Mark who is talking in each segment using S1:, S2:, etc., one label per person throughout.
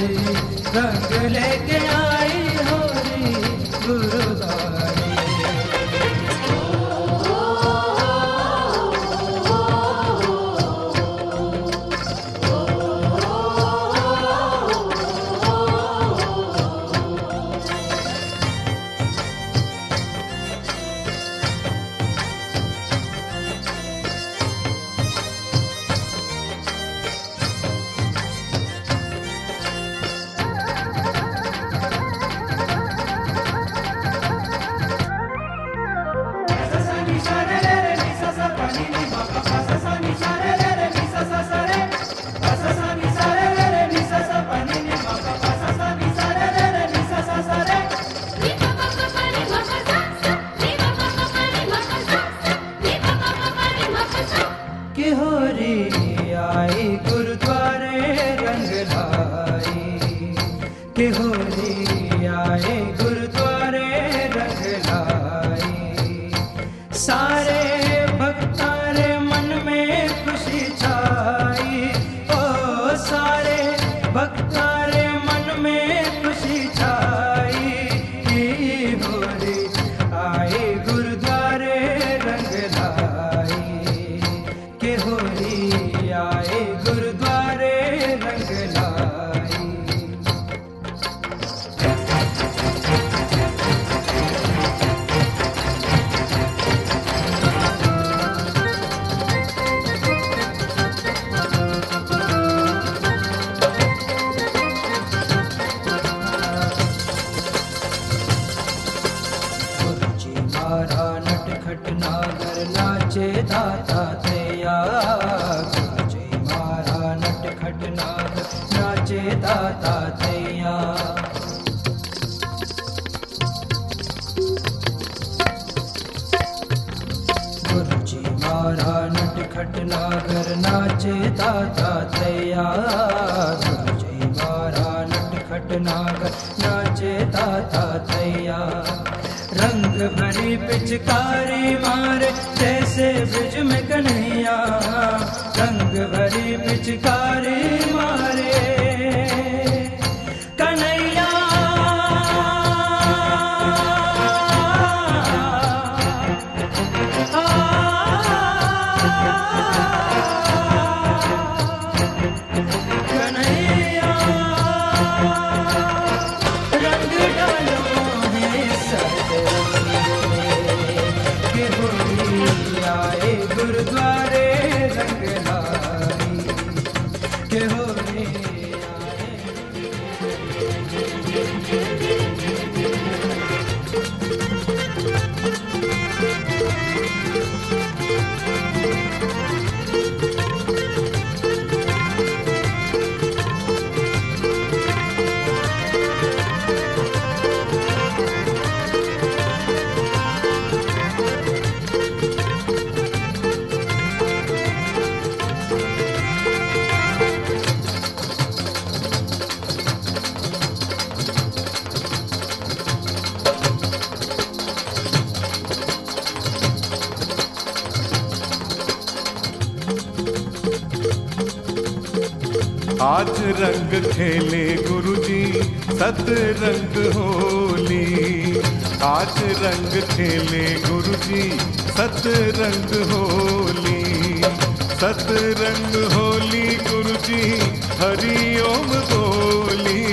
S1: होरी रंग लेके नागर नाचे दाता तेया पिचकारी मारे जैसे ब्रिज में कन्हैया। रंग भरी पिचकारी मारे।
S2: आज रंग खेले गुरु गुरुजी, सतरंग होली। आज रंग खेले गुरु गुरुजी, सतरंग होली। सतरंग होली गुरुजी, हरि ओम बोली।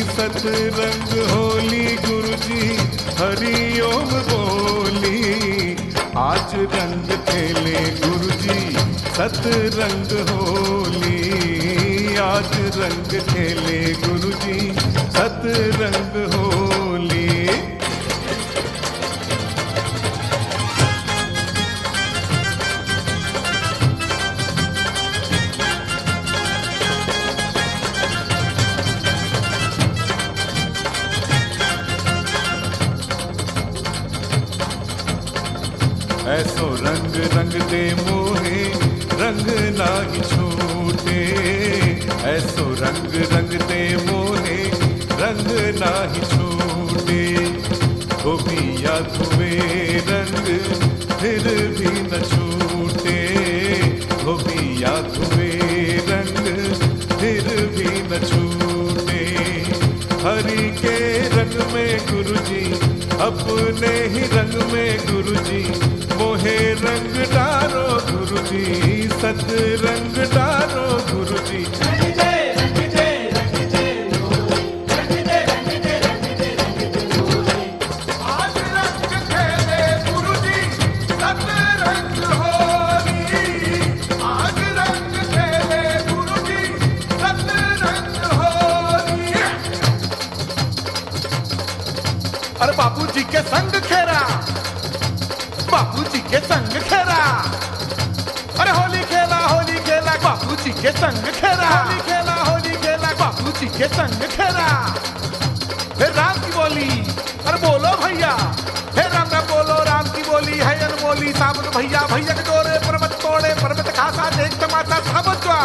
S2: सतरंग होली गुरुजी, हरि ओम बोली। आज रंग खेले गुरु गुरुजी, सतरंग होली। आज रंग खेले गुरुजी सतरंग होली। ऐसो रंग रंग दे मोहे रंग नाही छूटे। ऐसो रंग रंगते मोहे, रंग ना ही छोटे। धोबी या धुबे रंग फिर भी न छूटे। धोबी या धुबे रंग फिर भी न छूटे। हरि के रंग में गुरुजी, अपने ही रंग में गुरुजी हे रंग डारो गुरु जी सत रंग डारो गुरु जी। अरे बाबूजी के संग खे के संग खेरा अरे होली खेला होली खेला बापू जी के संग खेरा होली खेला होली खेला बापू जी के संग खेरा फिर राम की बोली, अरे बोलो भैया। हे राम राम बोलो, राम की बोली, है अनमोली सावन भैया भैया के डोरे, पर्वत तोड़े, पर्वत खासा, देख तमाचा साबुआ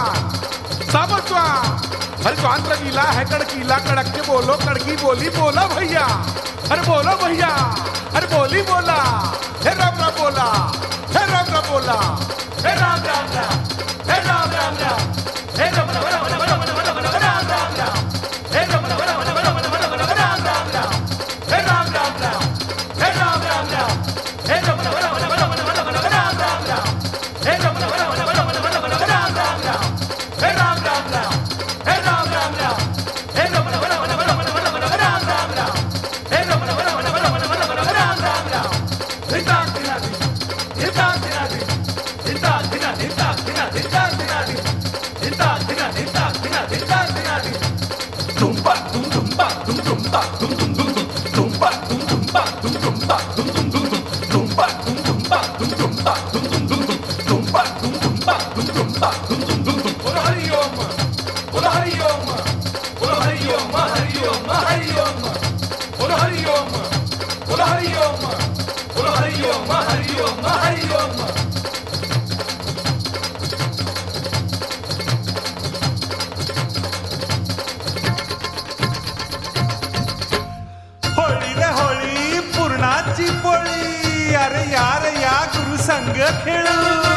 S2: साबुआ अरे ज्वान रंगीला है कड़कीला कड़क के बोलो, कड़की बोली, बोलो भैया। अरे बोलो भैया, अरे बोली बोला। बोला हे राम राम बोला हे राम राम राम हे राम राम राम हे राम राम राम राम राम
S3: खेळू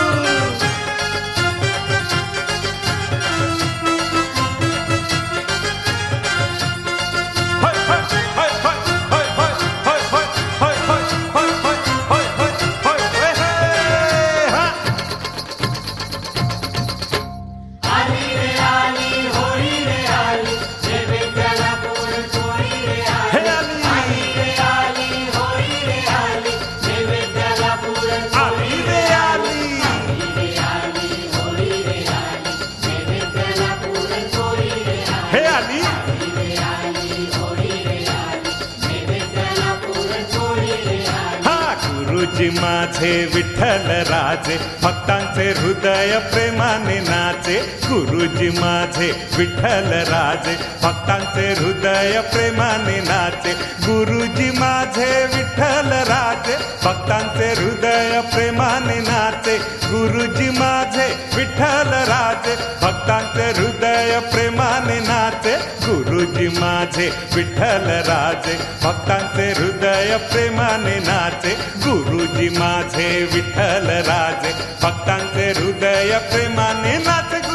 S3: विठ्ठल राजे, भक्तांचे हृदय प्रेमाने नाचे, गुरुजी माझे विठ्ठल राजे, भक्तांचे हृदय प्रेमाने नाचे, गुरुजी माझे विठ्ठल राजे, भक्तांचे हृदय प्रेमाने नाचे, गुरुजी माझे विठ्ठल राजे, भक्तांचे हृदय प्रेमाने नाचे गुरुजी माझे, विठ्ठल राजे, भक्तांचे हृदय प्रेमाने नाचे गुरुजी माझे, विठ्ठल राजे, भक्तांचे हृदय प्रेमाने नाचे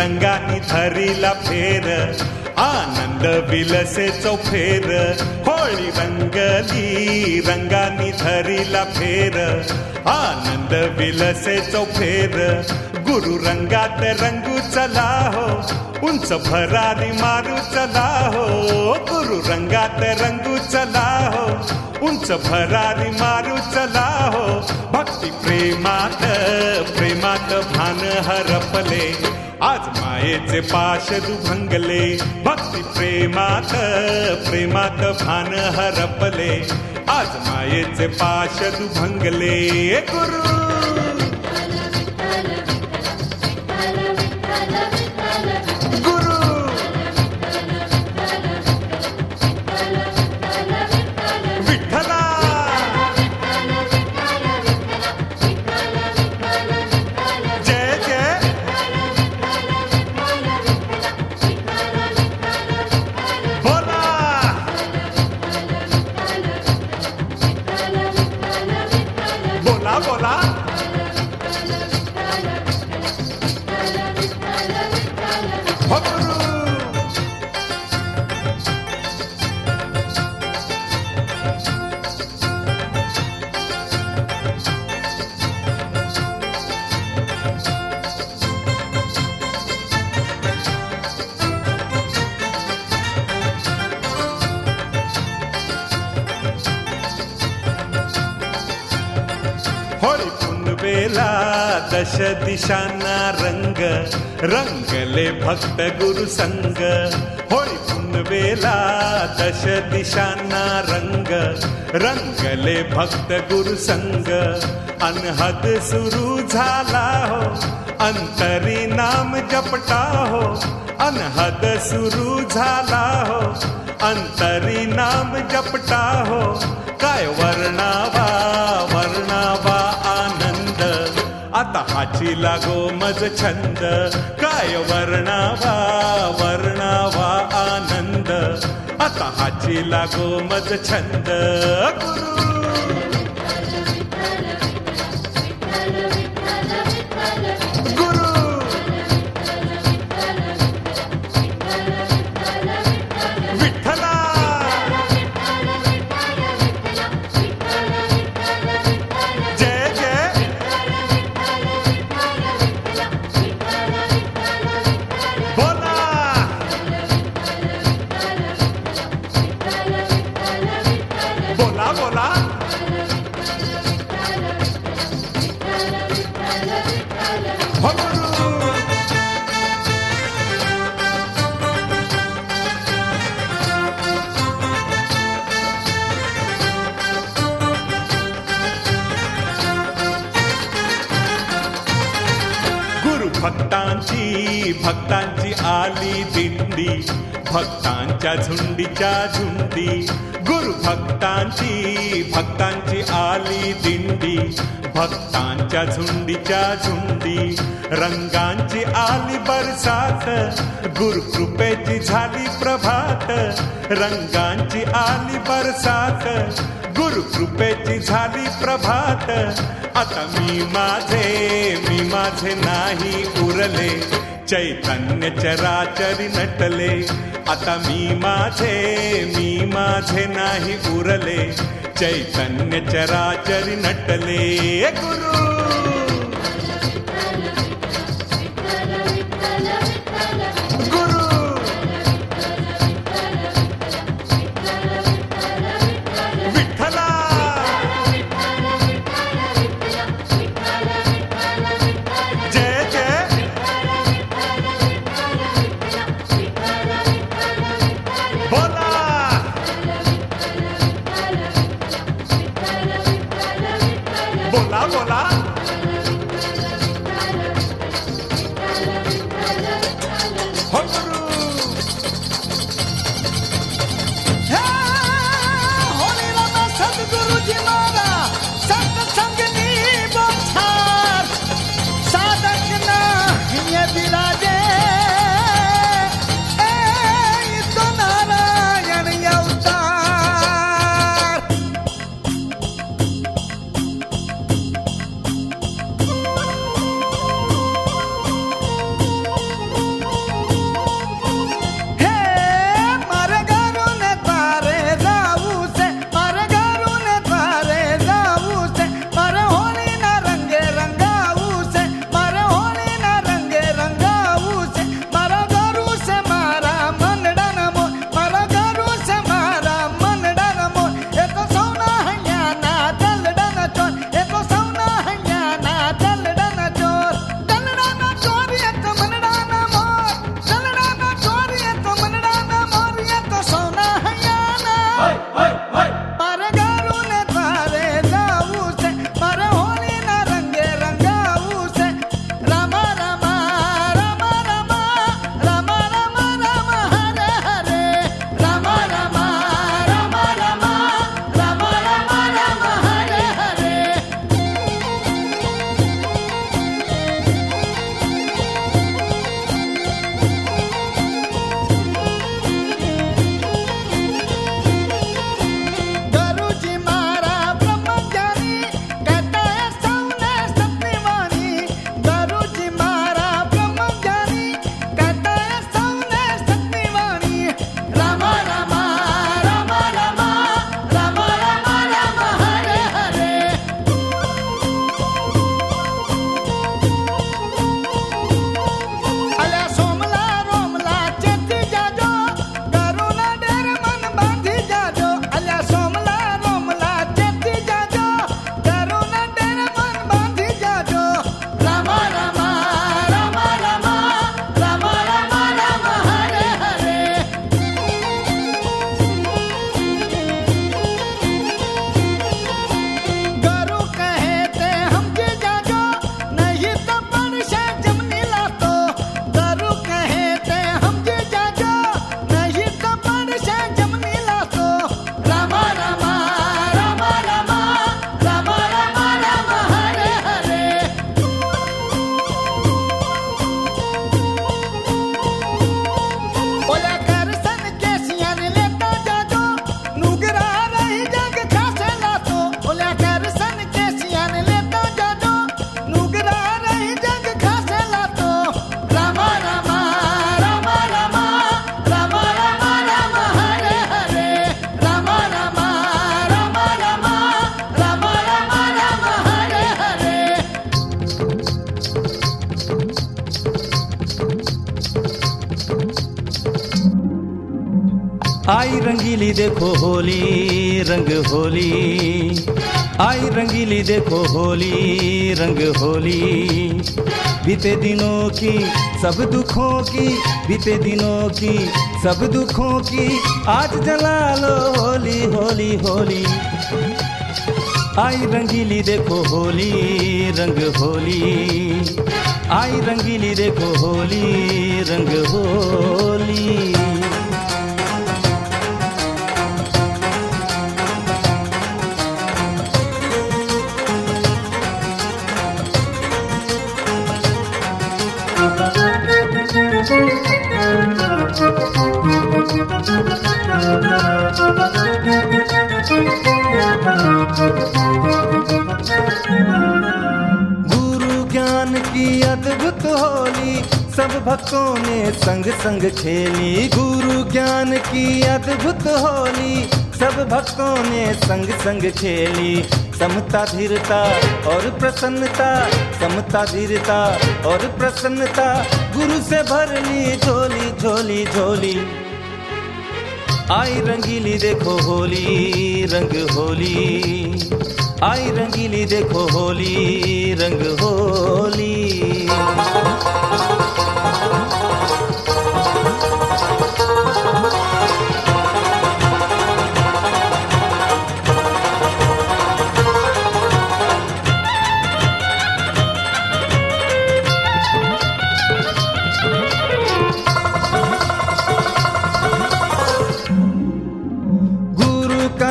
S3: रंगानी धरीला फेर. आनंद विलसे चौफेर. होळी रंगली रंगानी धरीला फेर. आनंद विलसे चौफेर. गुरु रंगात रंगू चला हो. उंच भरारी मारू चला हो. गुरु रंगात रंगू चला हो. उंच भरारी मारू चला हो. भक्ती प्रेमात प्रेमात भान हरपले. मायेचे पाश भंगले भक्ती प्रेमात प्रेमात भान हरपले. आज मायेचे पाश दुभंगले गुरु! दश दिशांना रंग रंगले भक्त गुरु संग. होय पुनवेला दश दिशांना रंग रंगले भक्त गुरु संग. अनहद सुरू झाला हो अंतरी नाम जपटा हो. अनहद सुरू झाला हो अंतरी नाम जपटा हो. काय वर्णावा आता हाची लागो मज छंद. काय वर्णावा वर्णावा आनंद. आता हाची लागो मज छंद. गुरु भक्तांची भक्तांची आली दिंडी भक्तांच्या झुंडीच्या झुंडी. गुरु भक्तांची भक्तांची आली दिंडी भक्तांच्या झुंडीच्या झुंडी. रंगांची आली बरसात गुरु कृपेची झाली प्रभात. रंगांची आली बरसात गुरु कृपेची झाली प्रभात. आता मी माझे मी माझे नाही उरले. चैतन्य चराचरी नटले. आता मी माझे मी माझे नाही उरले. चैतन्य चराचरी नटले. गुरु!
S4: आई रंगीली देखो होली, रंग होली। आई रंगीली देखो होली, रंग होली। बीते दिनों की सब दुखों की, बीते दिनों की सब दुखों की, आज जला लो होली होली होली। आई रंगीली देखो होली, रंग होली। आई रंगीली देखो होली, रंग होली। गुरु ज्ञान की अद्भुत होली, सब भक्तों ने संग संग खेली। गुरु ज्ञान की अद्भुत होली, सब भक्तों ने संग संग खेली। समता, धीरता और प्रसन्नता, समता, धीरता और प्रसन्नता। गुरु से भर ली झोली झोली झोली। आई रंगीली देखो होली रंग होली। आई रंगीली देखो होली रंग होली।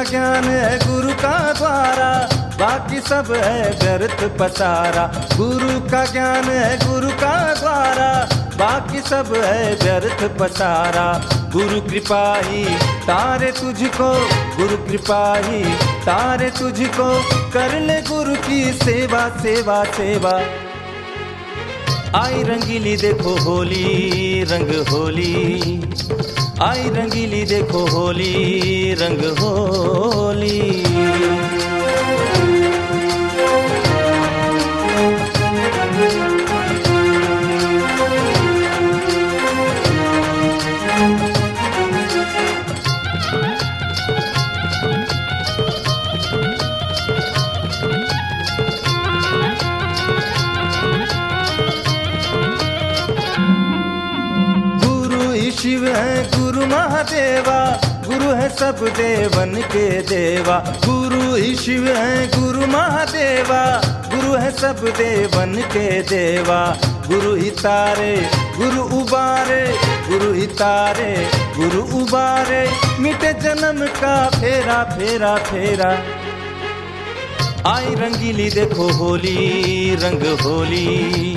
S4: ज्ञान है गुरु का द्वारा, बाकी सब है व्यर्थ पसारा। गुरु का ज्ञान है गुरु का द्वारा, बाकी सब है व्यर्थ पसारा। गुरु कृपा ही तारे तुझको, गुरु कृपा ही तारे तुझको, कर ले गुरु की सेवा सेवा सेवा। आई रंगीली देखो होली रंग होली। आई रंगीली देखो होली रंग होली। शिव है गुरु महादेवा, गुरु है सब देवन के देवा। गुरु ही शिव है गुरु महादेवा, गुरु है सब देवन के देवा। गुरु ही तारे, गुरु उबारे, गुरु ही तारे, गुरु उबारे। मिटे जन्म का फेरा फेरा फेरा। आई रंगीली देखो होली, रंग होली।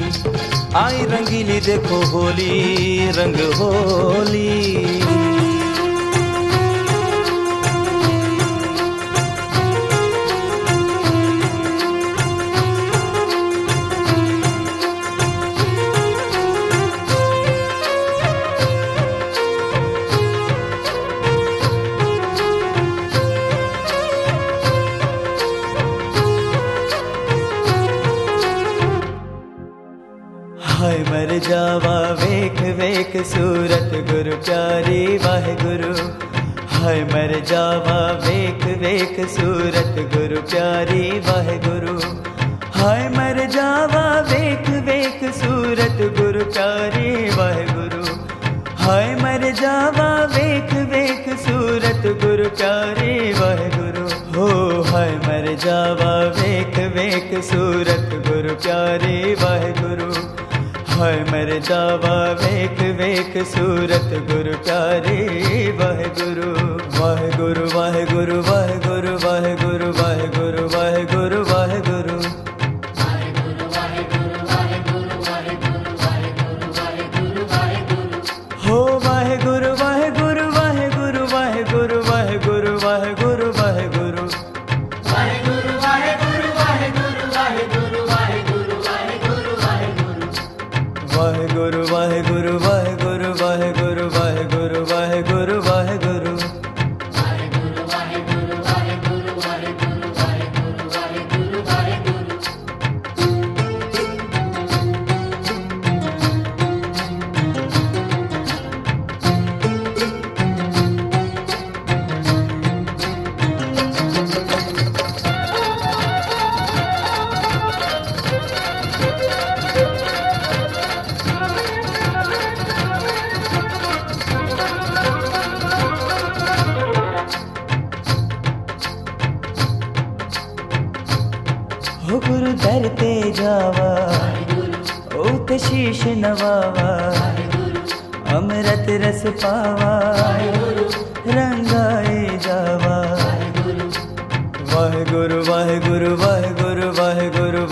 S4: आई रंगीली देखो होली रंग होली। मर जावा, वेख वेख, सूरत गुरु प्यारी, वाहिगुरु। हाय, मर जावा, वेख वेख, सूरत गुरु हाय मर जावा वेख वेख सूरत गुरु प्यारी, वाहिगुरु। हाय, मर जावा, वेख वेख, सूरत गुरु प्यारी, वाहिगुरु। हो हाय, मर जावा, वेख वेख, सूरत गुरु प्यारी, वाहिगुरु। हाय, मर जावा, वेख वेख, सूरत गुरु प्यारी वाह गुरु वाह गुरु वाह गुरु वाह गुरु वाह गुरु वाह गुरु वाह गुरु वाह गुरु हो
S5: शीश नवावा। अमृत रस पावा। रंगाए जावा। वाहे गुरु वाहे गुरु वाहे गुरु वाहे गुरु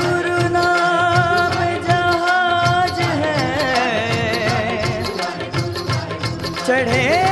S5: गुरु जहाज है। चे